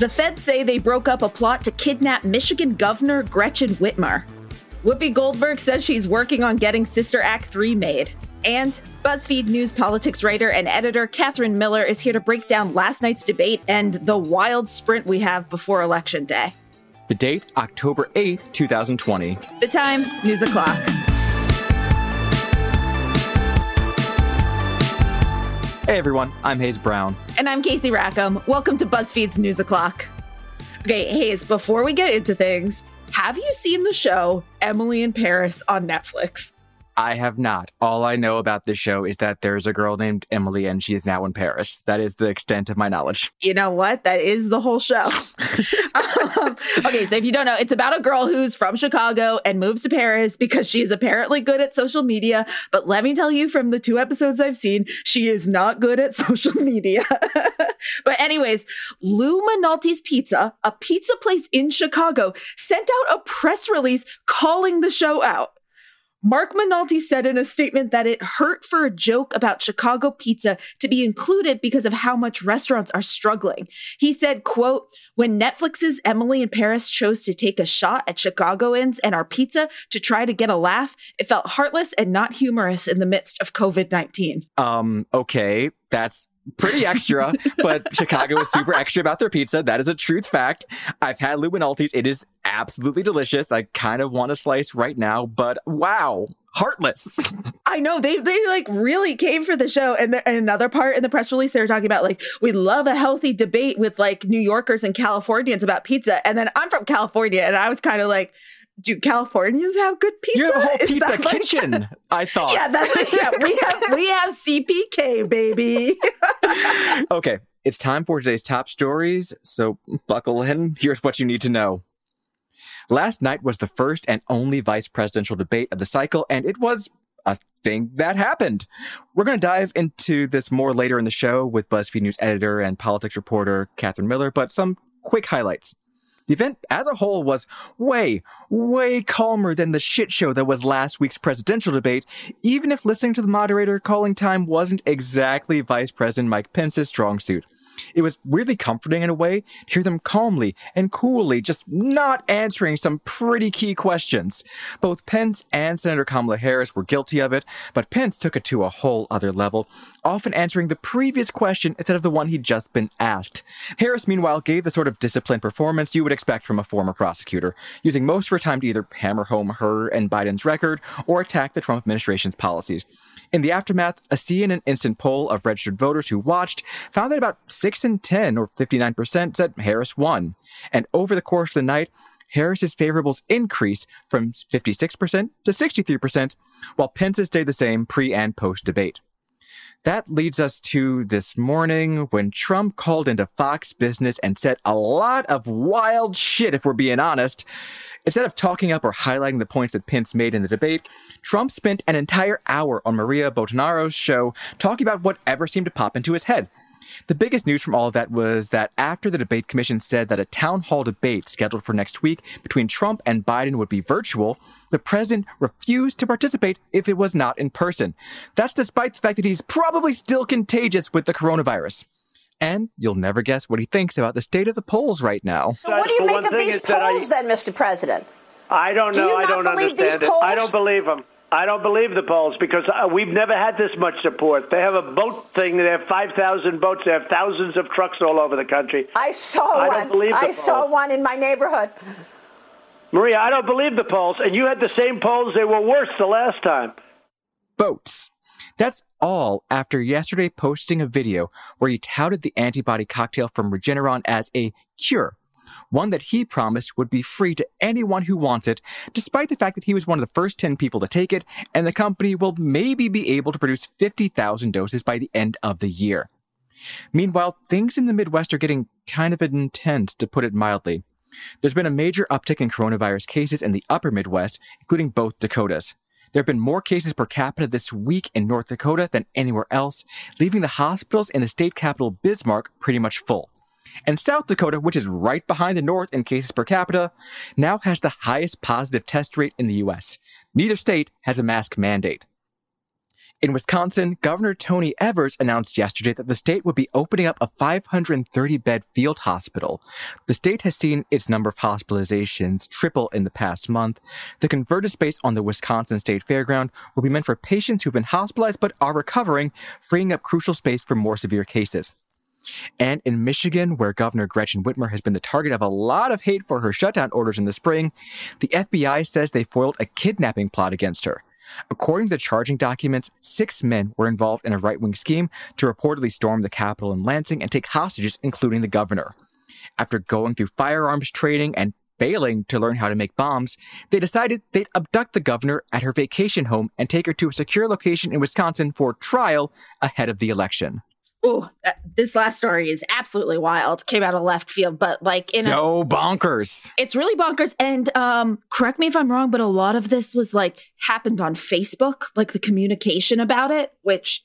The feds say they broke up a plot to kidnap Michigan Governor Gretchen Whitmer. Whoopi Goldberg says she's working on getting Sister Act 3 made. And BuzzFeed News politics writer and editor Katherine Miller is here to break down last night's debate and the wild sprint we have before Election Day. The date, October 8th, 2020. The time, news o'clock. Hey everyone, I'm Hayes Brown. And I'm Casey Rackham. Welcome to BuzzFeed's News O'Clock. Okay, Hayes, before we get into things, have you seen the show Emily in Paris on Netflix? I have not. All I know about this show is that there's a girl named Emily and she is now in Paris. That is the extent of my knowledge. You know what? That is the whole show. um, okay, so if you don't know, it's about a girl who's from Chicago and moves to Paris because she is apparently good at social media. But let me tell you from the two episodes I've seen, she is not good at social media. but, anyways, Lou Malnati's Pizza, a pizza place in Chicago, sent out a press release calling the show out. Marc Malnati said in a statement that it hurt for a joke about Chicago pizza to be included because of how much restaurants are struggling. He said, quote, when Netflix's Emily in Paris chose to take a shot at Chicagoans and our pizza to try to get a laugh, it felt heartless and not humorous in the midst of COVID-19. Um, okay, that's pretty extra, but Chicago is super extra about their pizza. That is a truth fact. I've had Lou Malnati's. It is absolutely delicious. I kind of want a slice right now, but wow, heartless. I know they they like really came for the show. And, the, and another part in the press release, they were talking about like we love a healthy debate with like New Yorkers and Californians about pizza. And then I'm from California, and I was kind of like do Californians have good pizza? You have a whole Is pizza kitchen. Like, I thought. Yeah, that's like, yeah. We have we have CPK, baby. okay, it's time for today's top stories. So buckle in. Here's what you need to know. Last night was the first and only vice presidential debate of the cycle, and it was a thing that happened. We're going to dive into this more later in the show with BuzzFeed News editor and politics reporter Katherine Miller, but some quick highlights. The event as a whole was way, way calmer than the shit show that was last week's presidential debate, even if listening to the moderator calling time wasn't exactly Vice President Mike Pence's strong suit. It was weirdly comforting in a way to hear them calmly and coolly just not answering some pretty key questions. Both Pence and Senator Kamala Harris were guilty of it, but Pence took it to a whole other level, often answering the previous question instead of the one he'd just been asked. Harris, meanwhile, gave the sort of disciplined performance you would expect from a former prosecutor, using most of her time to either hammer home her and Biden's record or attack the Trump administration's policies. In the aftermath, a CNN instant poll of registered voters who watched found that about 6 in 10, or 59%, said Harris won. And over the course of the night, Harris's favorables increased from 56% to 63%, while Pence's stayed the same pre and post debate. That leads us to this morning when Trump called into Fox Business and said a lot of wild shit, if we're being honest. Instead of talking up or highlighting the points that Pence made in the debate, Trump spent an entire hour on Maria Bartiromo's show talking about whatever seemed to pop into his head. The biggest news from all of that was that after the debate commission said that a town hall debate scheduled for next week between Trump and Biden would be virtual, the president refused to participate if it was not in person. That's despite the fact that he's probably still contagious with the coronavirus. And you'll never guess what he thinks about the state of the polls right now. So what do you make of these polls I, then, Mr. President? I don't know. Do I don't understand it. I don't believe them. I don't believe the polls because uh, we've never had this much support. They have a boat thing. They have 5,000 boats. They have thousands of trucks all over the country. I saw I one. Don't believe I polls. saw one in my neighborhood. Maria, I don't believe the polls. And you had the same polls. They were worse the last time. Boats. That's all after yesterday posting a video where he touted the antibody cocktail from Regeneron as a cure one that he promised would be free to anyone who wants it, despite the fact that he was one of the first 10 people to take it, and the company will maybe be able to produce 50,000 doses by the end of the year. Meanwhile, things in the Midwest are getting kind of intense, to put it mildly. There's been a major uptick in coronavirus cases in the upper Midwest, including both Dakotas. There have been more cases per capita this week in North Dakota than anywhere else, leaving the hospitals in the state capital Bismarck pretty much full. And South Dakota, which is right behind the North in cases per capita, now has the highest positive test rate in the US. Neither state has a mask mandate. In Wisconsin, Governor Tony Evers announced yesterday that the state would be opening up a 530 bed field hospital. The state has seen its number of hospitalizations triple in the past month. The converted space on the Wisconsin State Fairground will be meant for patients who've been hospitalized but are recovering, freeing up crucial space for more severe cases. And in Michigan, where Governor Gretchen Whitmer has been the target of a lot of hate for her shutdown orders in the spring, the FBI says they foiled a kidnapping plot against her. According to the charging documents, six men were involved in a right wing scheme to reportedly storm the Capitol in Lansing and take hostages, including the governor. After going through firearms training and failing to learn how to make bombs, they decided they'd abduct the governor at her vacation home and take her to a secure location in Wisconsin for trial ahead of the election. Oh, this last story is absolutely wild. Came out of left field, but like in so a, bonkers. It's really bonkers. And um, correct me if I'm wrong, but a lot of this was like happened on Facebook, like the communication about it, which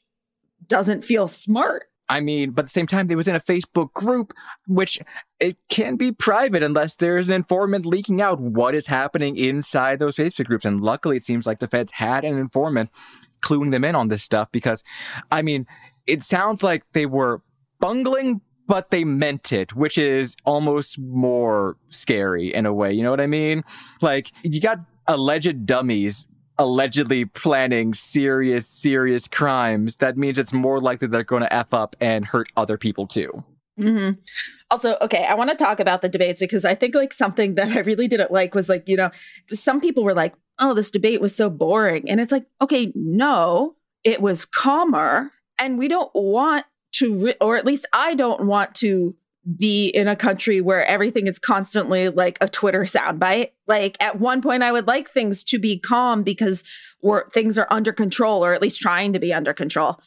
doesn't feel smart. I mean, but at the same time, they was in a Facebook group, which it can be private unless there's an informant leaking out what is happening inside those Facebook groups. And luckily, it seems like the feds had an informant cluing them in on this stuff because, I mean, it sounds like they were bungling, but they meant it, which is almost more scary in a way. You know what I mean? Like you got alleged dummies allegedly planning serious, serious crimes. That means it's more likely they're going to F up and hurt other people too. Mm-hmm. Also, okay, I want to talk about the debates because I think like something that I really didn't like was like, you know, some people were like, oh, this debate was so boring. And it's like, okay, no, it was calmer and we don't want to, re- or at least I don't want to be in a country where everything is constantly like a Twitter soundbite. Like at one point, I would like things to be calm because we're, things are under control, or at least trying to be under control.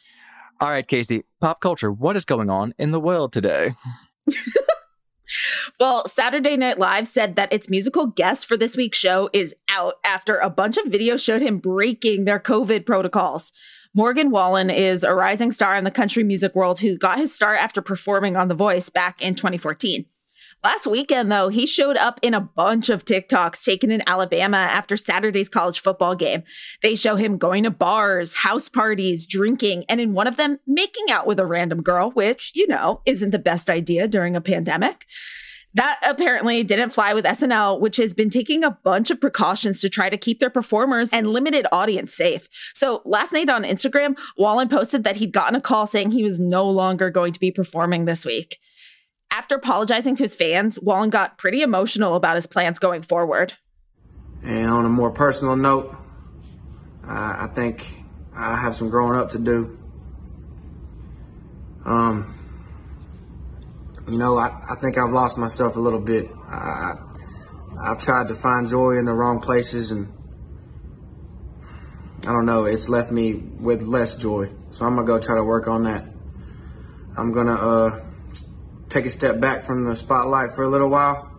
All right, Casey, pop culture, what is going on in the world today? well, Saturday Night Live said that its musical guest for this week's show is out after a bunch of videos showed him breaking their COVID protocols. Morgan Wallen is a rising star in the country music world who got his start after performing on The Voice back in 2014. Last weekend, though, he showed up in a bunch of TikToks taken in Alabama after Saturday's college football game. They show him going to bars, house parties, drinking, and in one of them, making out with a random girl, which, you know, isn't the best idea during a pandemic. That apparently didn't fly with SNL, which has been taking a bunch of precautions to try to keep their performers and limited audience safe. So last night on Instagram, Wallen posted that he'd gotten a call saying he was no longer going to be performing this week. After apologizing to his fans, Wallen got pretty emotional about his plans going forward. And on a more personal note, I think I have some growing up to do. Um, you know, I, I think I've lost myself a little bit. I, I've tried to find joy in the wrong places, and I don't know, it's left me with less joy. So I'm gonna go try to work on that. I'm gonna uh, take a step back from the spotlight for a little while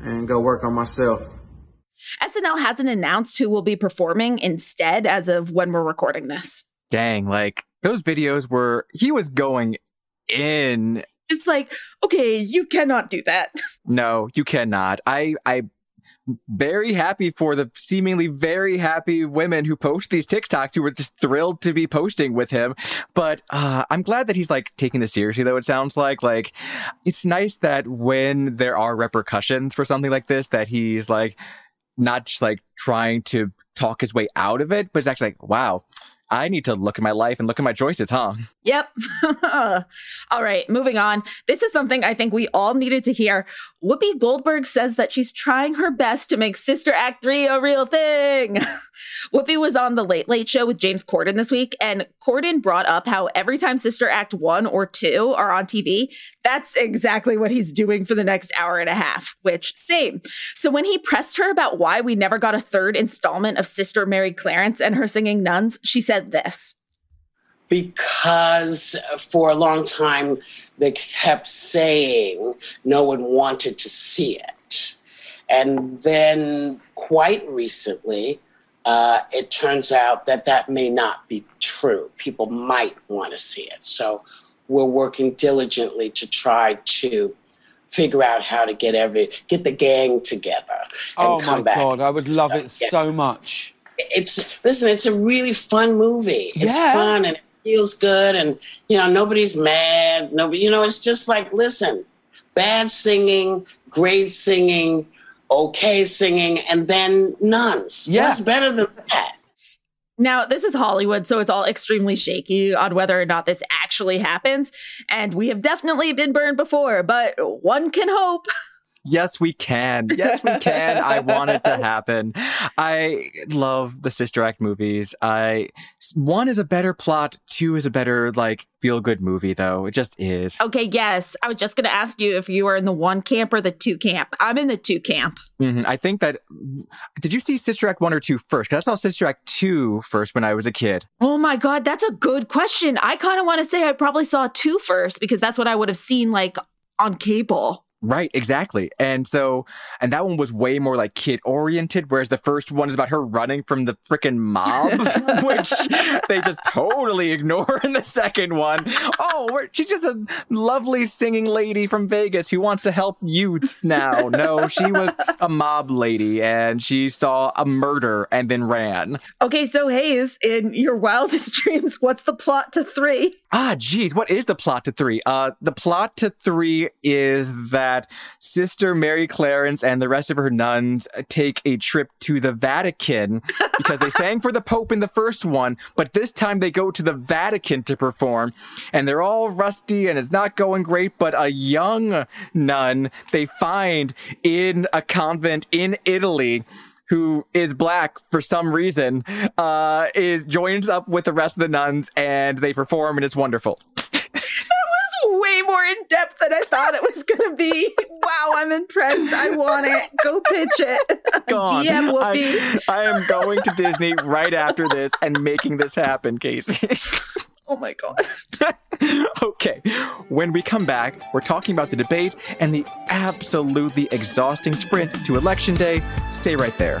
and go work on myself. SNL hasn't announced who will be performing instead as of when we're recording this. Dang, like those videos were, he was going in it's like, okay, you cannot do that. No, you cannot. I, I, very happy for the seemingly very happy women who post these TikToks who were just thrilled to be posting with him. But uh, I'm glad that he's like taking this seriously, though. It sounds like like it's nice that when there are repercussions for something like this, that he's like not just like trying to talk his way out of it, but it's actually like, wow, I need to look at my life and look at my choices, huh? Yep. all right, moving on. This is something I think we all needed to hear. Whoopi Goldberg says that she's trying her best to make Sister Act 3 a real thing. Whoopi was on the Late Late Show with James Corden this week, and Corden brought up how every time Sister Act 1 or 2 are on TV, that's exactly what he's doing for the next hour and a half, which same. So when he pressed her about why we never got a third installment of Sister Mary Clarence and her singing nuns, she said this because for a long time they kept saying no one wanted to see it. And then quite recently, uh, it turns out that that may not be true. People might want to see it. So we're working diligently to try to figure out how to get every get the gang together. oh my back. god, I would love it so much. It's listen, it's a really fun movie. It's yeah. fun and it feels good, and you know nobody's mad. Nobody, you know, it's just like listen, bad singing, great singing, okay singing, and then nuns. Yeah. What's better than that? Now, this is Hollywood, so it's all extremely shaky on whether or not this actually happens. And we have definitely been burned before, but one can hope. Yes, we can. Yes, we can. I want it to happen. I love the Sister Act movies. I one is a better plot, two is a better like feel good movie though. It just is. Okay, yes. I was just going to ask you if you were in the one camp or the two camp. I'm in the two camp. Mm-hmm. I think that did you see Sister Act 1 or 2 first? Cuz I saw Sister Act 2 first when I was a kid. Oh my god, that's a good question. I kind of want to say I probably saw 2 first because that's what I would have seen like on cable. Right, exactly. And so, and that one was way more like kid oriented, whereas the first one is about her running from the freaking mob, which they just totally ignore in the second one. Oh, she's just a lovely singing lady from Vegas who wants to help youths now. No, she was a mob lady and she saw a murder and then ran. Okay, so Hayes, in your wildest dreams, what's the plot to three? Ah, geez, what is the plot to three? Uh, the plot to three is that that Sister Mary Clarence and the rest of her nuns take a trip to the Vatican because they sang for the Pope in the first one, but this time they go to the Vatican to perform and they're all rusty and it's not going great, but a young nun they find in a convent in Italy who is black for some reason, uh, is joins up with the rest of the nuns and they perform and it's wonderful way more in depth than I thought it was going to be. Wow, I'm impressed. I want it. Go pitch it. Go on. DM Whoopi. I, I am going to Disney right after this and making this happen, Casey. Oh my God. okay. When we come back, we're talking about the debate and the absolutely exhausting sprint to Election Day. Stay right there.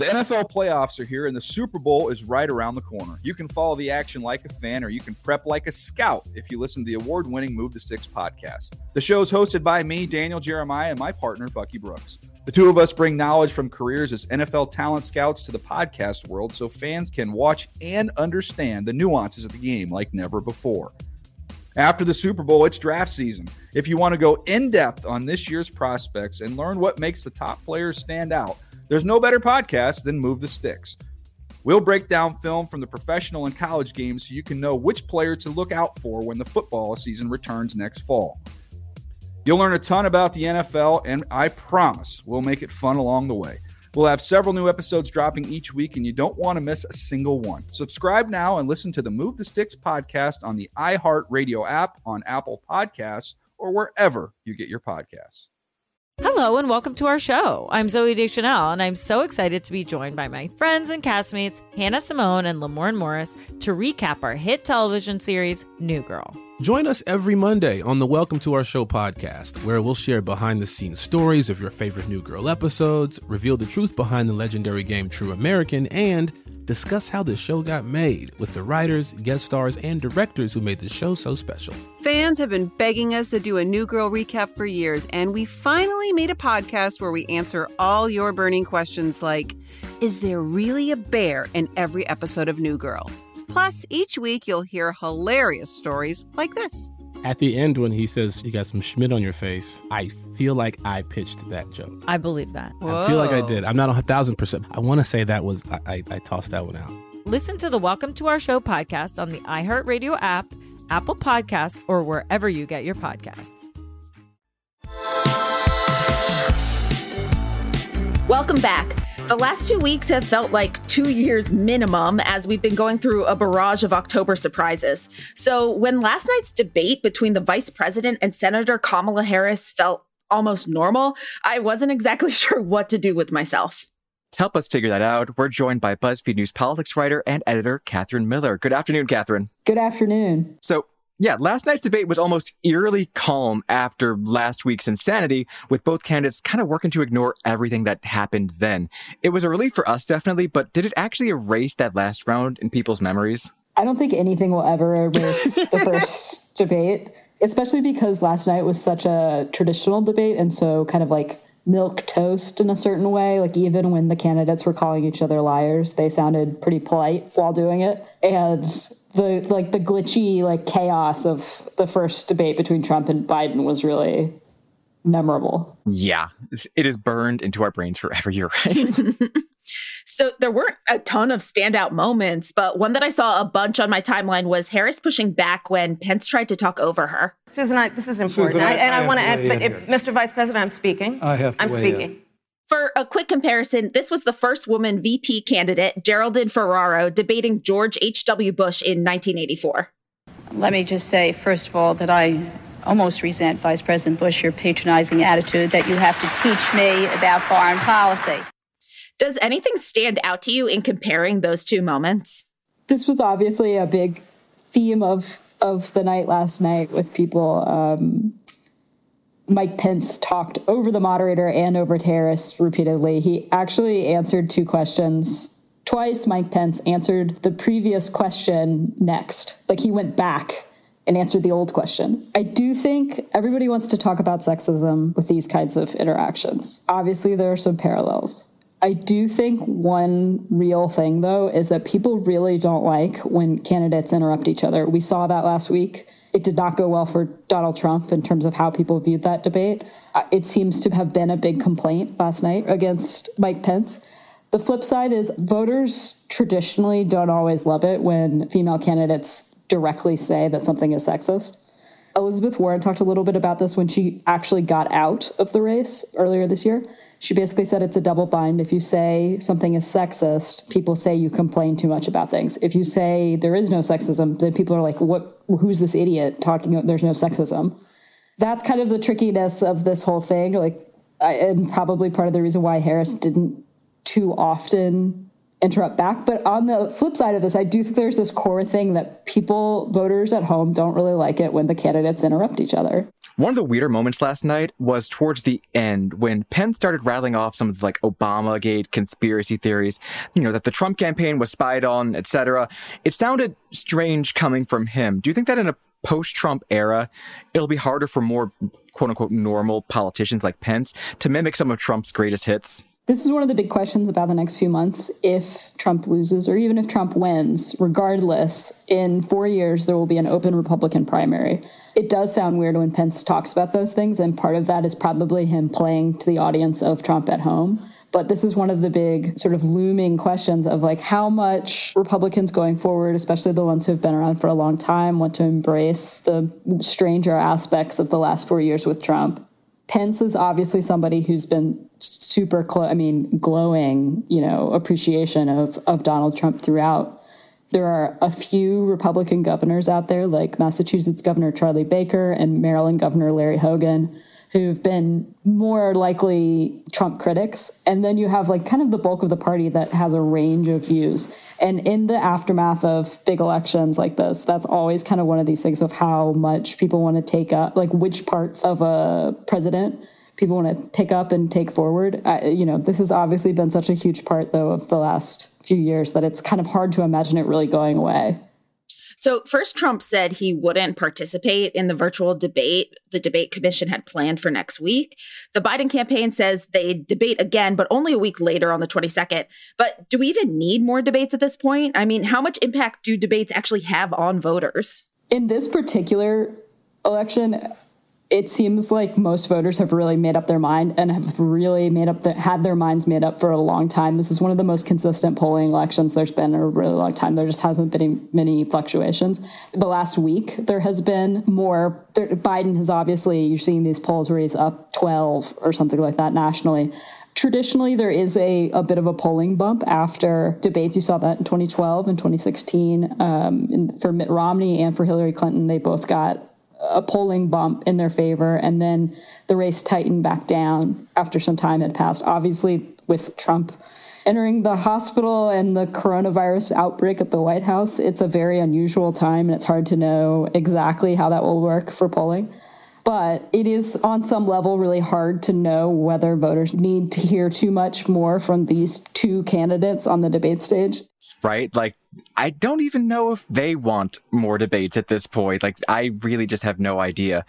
The NFL playoffs are here and the Super Bowl is right around the corner. You can follow the action like a fan or you can prep like a scout if you listen to the award winning Move the Sticks podcast. The show is hosted by me, Daniel Jeremiah, and my partner, Bucky Brooks. The two of us bring knowledge from careers as NFL talent scouts to the podcast world so fans can watch and understand the nuances of the game like never before. After the Super Bowl, it's draft season. If you want to go in depth on this year's prospects and learn what makes the top players stand out, there's no better podcast than Move the Sticks. We'll break down film from the professional and college games so you can know which player to look out for when the football season returns next fall. You'll learn a ton about the NFL, and I promise we'll make it fun along the way. We'll have several new episodes dropping each week, and you don't want to miss a single one. Subscribe now and listen to the Move the Sticks podcast on the iHeartRadio app, on Apple Podcasts, or wherever you get your podcasts. Hello and welcome to our show. I'm Zooey Deschanel, and I'm so excited to be joined by my friends and castmates Hannah Simone and Lamorne Morris to recap our hit television series New Girl. Join us every Monday on the Welcome to Our Show podcast, where we'll share behind the scenes stories of your favorite New Girl episodes, reveal the truth behind the legendary game True American, and discuss how the show got made with the writers, guest stars, and directors who made the show so special. Fans have been begging us to do a New Girl recap for years, and we finally made a podcast where we answer all your burning questions like Is there really a bear in every episode of New Girl? Plus, each week you'll hear hilarious stories like this. At the end, when he says you got some Schmidt on your face, I feel like I pitched that joke. I believe that. Whoa. I feel like I did. I'm not a thousand percent. I want to say that was I, I, I tossed that one out. Listen to the Welcome to Our Show podcast on the iHeartRadio app, Apple Podcasts, or wherever you get your podcasts. Welcome back. The last two weeks have felt like two years minimum as we've been going through a barrage of October surprises. So, when last night's debate between the vice president and Senator Kamala Harris felt almost normal, I wasn't exactly sure what to do with myself. To help us figure that out, we're joined by BuzzFeed News politics writer and editor Katherine Miller. Good afternoon, Katherine. Good afternoon. So, yeah, last night's debate was almost eerily calm after last week's insanity, with both candidates kind of working to ignore everything that happened then. It was a relief for us, definitely, but did it actually erase that last round in people's memories? I don't think anything will ever erase the first debate, especially because last night was such a traditional debate and so kind of like milk toast in a certain way. Like even when the candidates were calling each other liars, they sounded pretty polite while doing it. And the like the glitchy like chaos of the first debate between Trump and Biden was really memorable. Yeah, it is burned into our brains forever. You're right. So there weren't a ton of standout moments, but one that I saw a bunch on my timeline was Harris pushing back when Pence tried to talk over her. Susan, I, this is important, Susan, I, and I, I want to add, but if, Mr. Vice President, I'm speaking. I have. I'm speaking. In. For a quick comparison, this was the first woman VP candidate, Geraldine Ferraro, debating George H.W. Bush in 1984. Let me just say, first of all, that I almost resent Vice President Bush your patronizing attitude that you have to teach me about foreign policy. Does anything stand out to you in comparing those two moments? This was obviously a big theme of of the night last night with people. Um, Mike Pence talked over the moderator and over Harris repeatedly. He actually answered two questions twice. Mike Pence answered the previous question next. Like he went back and answered the old question. I do think everybody wants to talk about sexism with these kinds of interactions. Obviously, there are some parallels. I do think one real thing, though, is that people really don't like when candidates interrupt each other. We saw that last week. It did not go well for Donald Trump in terms of how people viewed that debate. Uh, it seems to have been a big complaint last night against Mike Pence. The flip side is voters traditionally don't always love it when female candidates directly say that something is sexist. Elizabeth Warren talked a little bit about this when she actually got out of the race earlier this year she basically said it's a double bind. If you say something is sexist, people say you complain too much about things. If you say there is no sexism, then people are like, "What? Who's this idiot talking? About there's no sexism." That's kind of the trickiness of this whole thing. Like, I, and probably part of the reason why Harris didn't too often interrupt back. But on the flip side of this, I do think there's this core thing that people, voters at home, don't really like it when the candidates interrupt each other. One of the weirder moments last night was towards the end when Pence started rattling off some of the like Obamagate conspiracy theories, you know, that the Trump campaign was spied on, etc. It sounded strange coming from him. Do you think that in a post-Trump era, it'll be harder for more quote unquote normal politicians like Pence to mimic some of Trump's greatest hits? This is one of the big questions about the next few months. If Trump loses, or even if Trump wins, regardless, in four years, there will be an open Republican primary. It does sound weird when Pence talks about those things, and part of that is probably him playing to the audience of Trump at home. But this is one of the big sort of looming questions of like how much Republicans going forward, especially the ones who have been around for a long time, want to embrace the stranger aspects of the last four years with Trump. Pence is obviously somebody who's been super close, I mean, glowing, you know, appreciation of, of Donald Trump throughout. There are a few Republican governors out there, like Massachusetts Governor Charlie Baker and Maryland Governor Larry Hogan, who've been more likely Trump critics. And then you have like kind of the bulk of the party that has a range of views. And in the aftermath of big elections like this, that's always kind of one of these things of how much people want to take up, like which parts of a president people want to pick up and take forward. Uh, you know, this has obviously been such a huge part, though, of the last few years that it's kind of hard to imagine it really going away. So, first, Trump said he wouldn't participate in the virtual debate the debate commission had planned for next week. The Biden campaign says they debate again, but only a week later on the 22nd. But do we even need more debates at this point? I mean, how much impact do debates actually have on voters? In this particular election, it seems like most voters have really made up their mind and have really made up the, had their minds made up for a long time. This is one of the most consistent polling elections there's been in a really long time. There just hasn't been many fluctuations. The last week there has been more. There, Biden has obviously you're seeing these polls where he's up 12 or something like that nationally. traditionally there is a, a bit of a polling bump after debates. You saw that in 2012 and 2016 um, in, for Mitt Romney and for Hillary Clinton. They both got a polling bump in their favor, and then the race tightened back down after some time had passed. Obviously, with Trump entering the hospital and the coronavirus outbreak at the White House, it's a very unusual time, and it's hard to know exactly how that will work for polling. But it is on some level really hard to know whether voters need to hear too much more from these two candidates on the debate stage. Right? Like, I don't even know if they want more debates at this point. Like, I really just have no idea.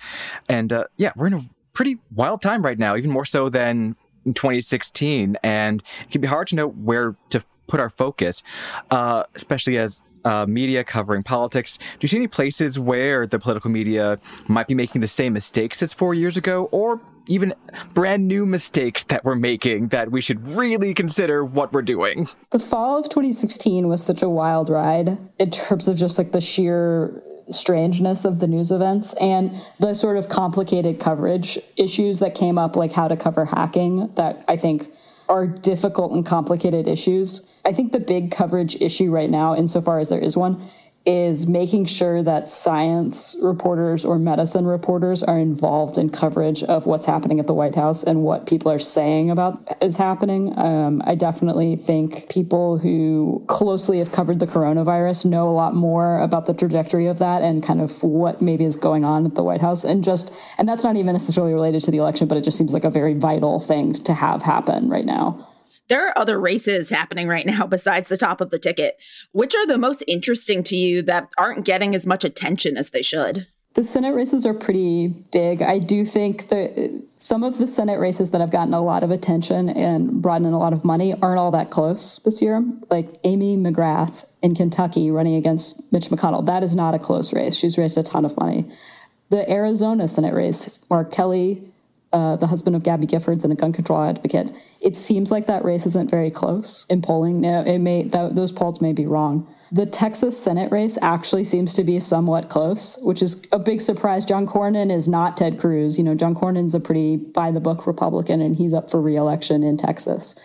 And uh, yeah, we're in a pretty wild time right now, even more so than 2016. And it can be hard to know where to put our focus, uh, especially as uh, media covering politics. Do you see any places where the political media might be making the same mistakes as four years ago, or even brand new mistakes that we're making that we should really consider what we're doing? The fall of 2016 was such a wild ride in terms of just like the sheer strangeness of the news events and the sort of complicated coverage issues that came up, like how to cover hacking, that I think are difficult and complicated issues. I think the big coverage issue right now, insofar as there is one, is making sure that science reporters or medicine reporters are involved in coverage of what's happening at the White House and what people are saying about is happening. Um, I definitely think people who closely have covered the coronavirus know a lot more about the trajectory of that and kind of what maybe is going on at the White House. And just, and that's not even necessarily related to the election, but it just seems like a very vital thing to have happen right now there are other races happening right now besides the top of the ticket. Which are the most interesting to you that aren't getting as much attention as they should? The Senate races are pretty big. I do think that some of the Senate races that have gotten a lot of attention and brought in a lot of money aren't all that close this year. Like Amy McGrath in Kentucky running against Mitch McConnell. That is not a close race. She's raised a ton of money. The Arizona Senate race, Mark Kelly uh, the husband of Gabby Giffords and a gun control advocate. It seems like that race isn't very close in polling. Now, it may that, those polls may be wrong. The Texas Senate race actually seems to be somewhat close, which is a big surprise. John Cornyn is not Ted Cruz. You know, John Cornyn's a pretty by the book Republican, and he's up for reelection in Texas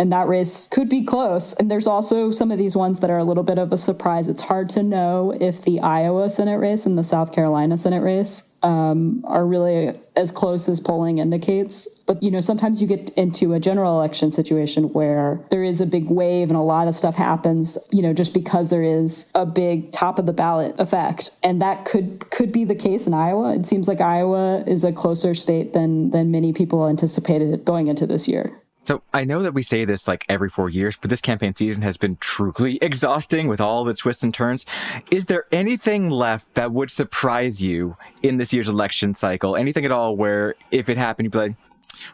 and that race could be close. And there's also some of these ones that are a little bit of a surprise. It's hard to know if the Iowa Senate race and the South Carolina Senate race um, are really as close as polling indicates. But you know, sometimes you get into a general election situation where there is a big wave and a lot of stuff happens. You know, just because there is a big top of the ballot effect, and that could could be the case in Iowa. It seems like Iowa is a closer state than than many people anticipated going into this year. So I know that we say this like every four years, but this campaign season has been truly exhausting with all the twists and turns. Is there anything left that would surprise you in this year's election cycle? Anything at all where if it happened, you'd be like,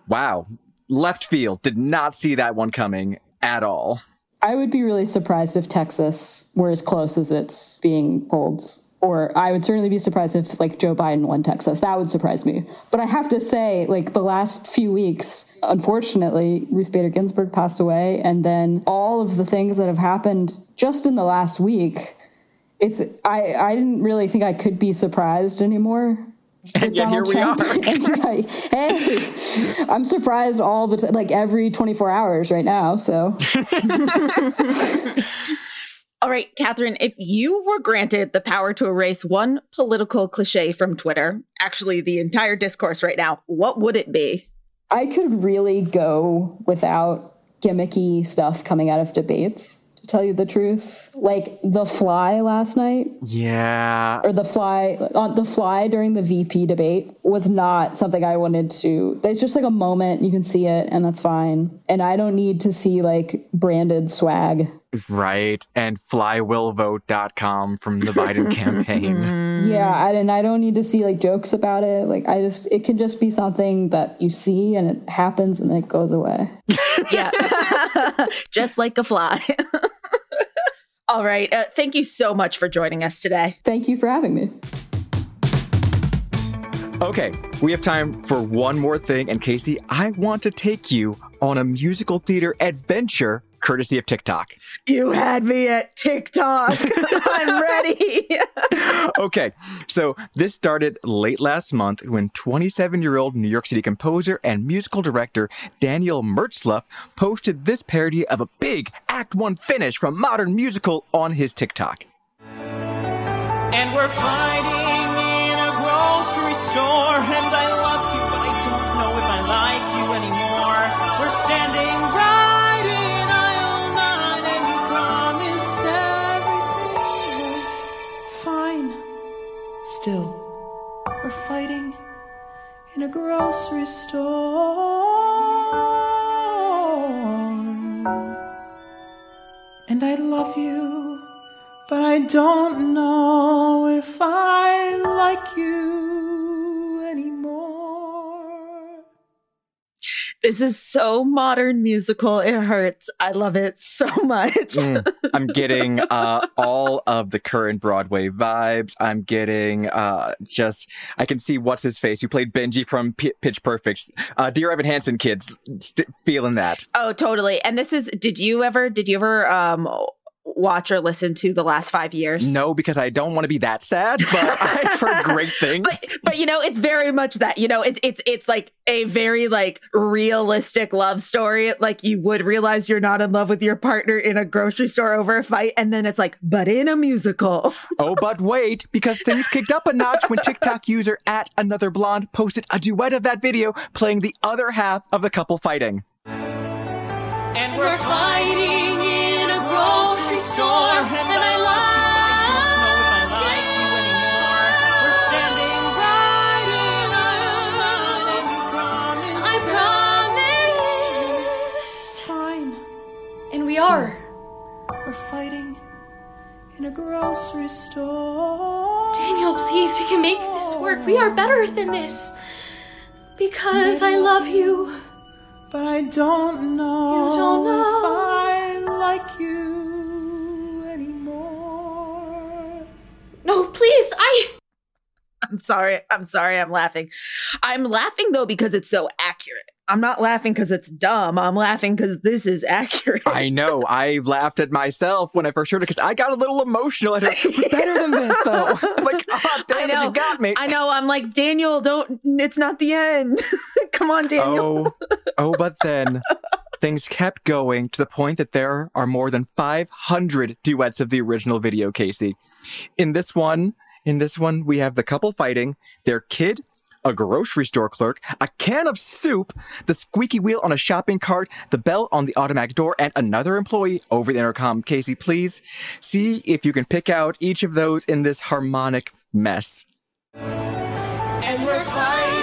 wow, left field, did not see that one coming at all? I would be really surprised if Texas were as close as it's being polled or I would certainly be surprised if like Joe Biden won Texas. That would surprise me. But I have to say, like the last few weeks, unfortunately, Ruth Bader Ginsburg passed away, and then all of the things that have happened just in the last week. It's I I didn't really think I could be surprised anymore. And yet Donald here Trump. we are. hey, I'm surprised all the time, like every 24 hours right now. So. All right, Katherine, if you were granted the power to erase one political cliche from Twitter, actually the entire discourse right now, what would it be? I could really go without gimmicky stuff coming out of debates to tell you the truth. Like the fly last night. Yeah. Or the fly on the fly during the VP debate was not something I wanted to. It's just like a moment you can see it and that's fine. And I don't need to see like branded swag. Right. And flywillvote.com from the Biden campaign. Yeah, and I don't need to see like jokes about it. Like I just it can just be something that you see and it happens and it goes away. yeah. just like a fly. All right. Uh, thank you so much for joining us today. Thank you for having me. Okay, we have time for one more thing. And Casey, I want to take you on a musical theater adventure courtesy of TikTok. You had me at TikTok. I'm ready. okay, so this started late last month when 27 year old New York City composer and musical director Daniel Mertzlufft posted this parody of a big Act One finish from Modern Musical on his TikTok. And we're fighting in a grocery store, This is so modern musical. It hurts. I love it so much. Mm, I'm getting uh, all of the current Broadway vibes. I'm getting uh, just, I can see what's his face, who played Benji from P- Pitch Perfect. Uh, Dear Evan Hansen kids, st- feeling that. Oh, totally. And this is, did you ever, did you ever um, watch or listen to the last five years? No, because I don't want to be that sad, but I've heard great things. but, but you know, it's very much that. You know, it's it's it's like a very like realistic love story. Like you would realize you're not in love with your partner in a grocery store over a fight, and then it's like, but in a musical. oh, but wait, because things kicked up a notch when TikTok user at another blonde posted a duet of that video playing the other half of the couple fighting. And we're fighting we are. We're fighting in a grocery store. Daniel, please, we can make this work. We are better than this. Because I love you. But I don't know, You don't know. if I like you anymore. No, please, I. I'm sorry. I'm sorry. I'm laughing. I'm laughing though because it's so accurate. I'm not laughing because it's dumb. I'm laughing because this is accurate. I know. I laughed at myself when I first heard it because I got a little emotional at her. We're better than this, though. I'm like, oh, damn it, you got me. I know. I'm like, Daniel, don't, it's not the end. Come on, Daniel. Oh, oh, but then things kept going to the point that there are more than 500 duets of the original video, Casey. In this one, in this one, we have the couple fighting, their kid, a grocery store clerk, a can of soup, the squeaky wheel on a shopping cart, the bell on the automatic door, and another employee over the intercom. Casey, please see if you can pick out each of those in this harmonic mess. And we're fighting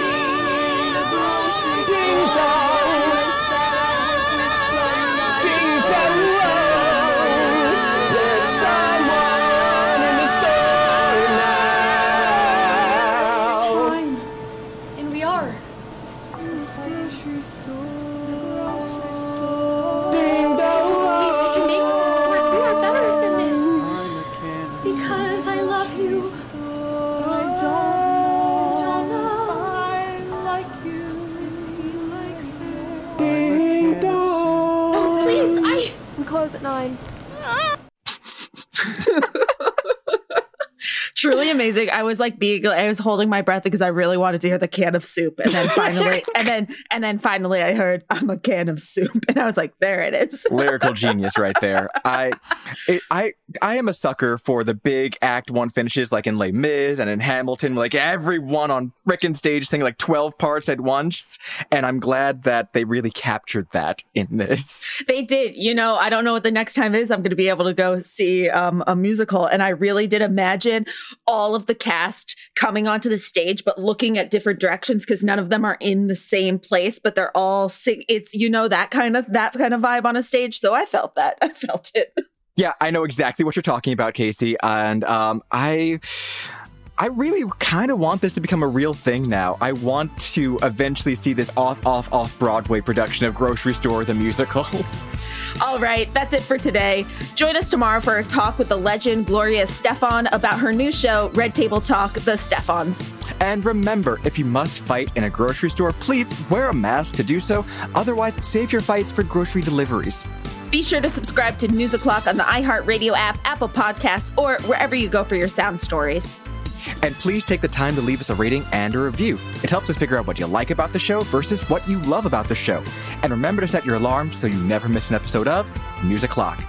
I was like being, I was holding my breath because I really wanted to hear the can of soup. And then finally, and then, and then finally I heard, I'm a can of soup. And I was like, there it is. lyrical genius right there. I, it, I, I am a sucker for the big Act One finishes, like in Les Mis and in Hamilton. Like everyone on frickin' stage singing like twelve parts at once, and I'm glad that they really captured that in this. They did. You know, I don't know what the next time is. I'm going to be able to go see um, a musical. And I really did imagine all of the cast coming onto the stage, but looking at different directions because none of them are in the same place, but they're all sing. It's, you know, that kind of, that kind of vibe on a stage. So I felt that. I felt it. Yeah, I know exactly what you're talking about, Casey, and um, I. I really kind of want this to become a real thing now. I want to eventually see this off, off, off Broadway production of Grocery Store the musical. All right, that's it for today. Join us tomorrow for a talk with the legend Gloria Estefan about her new show, Red Table Talk, The Estefans. And remember, if you must fight in a grocery store, please wear a mask to do so. Otherwise, save your fights for grocery deliveries. Be sure to subscribe to News O'Clock on the iHeartRadio app, Apple Podcasts, or wherever you go for your sound stories. And please take the time to leave us a rating and a review. It helps us figure out what you like about the show versus what you love about the show. And remember to set your alarm so you never miss an episode of News O'Clock.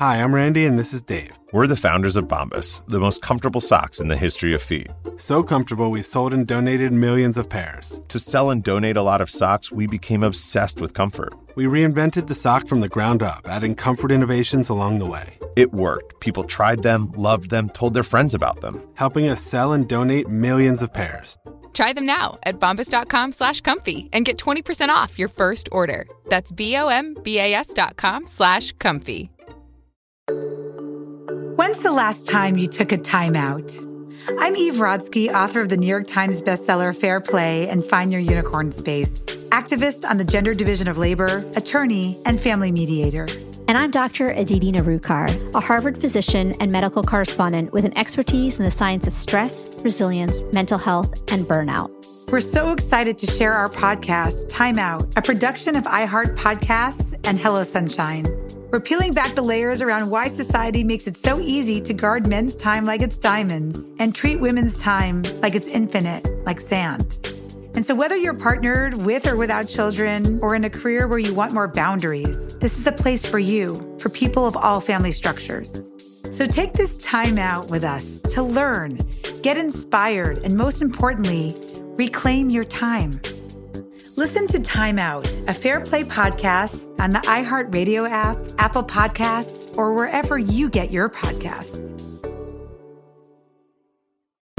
Hi, I'm Randy, and this is Dave. We're the founders of Bombas, the most comfortable socks in the history of feet. So comfortable, we sold and donated millions of pairs. To sell and donate a lot of socks, we became obsessed with comfort. We reinvented the sock from the ground up, adding comfort innovations along the way. It worked. People tried them, loved them, told their friends about them, helping us sell and donate millions of pairs. Try them now at bombas.com slash comfy and get 20% off your first order. That's B-O-M-B-A-S dot com slash comfy. When's the last time you took a timeout? I'm Eve Rodsky, author of the New York Times bestseller Fair Play and Find Your Unicorn Space, activist on the gender division of labor, attorney, and family mediator. And I'm Dr. Aditi Nerurkar, a Harvard physician and medical correspondent with an expertise in the science of stress, resilience, mental health, and burnout. We're so excited to share our podcast, Time Out, a production of iHeart Podcasts and Hello Sunshine. We're peeling back the layers around why society makes it so easy to guard men's time like it's diamonds and treat women's time like it's infinite, like sand. And so, whether you're partnered with or without children, or in a career where you want more boundaries, this is a place for you, for people of all family structures. So, take this time out with us to learn, get inspired, and most importantly, reclaim your time. Listen to Time Out, a Fair Play podcast on the iHeartRadio app, Apple Podcasts, or wherever you get your podcasts.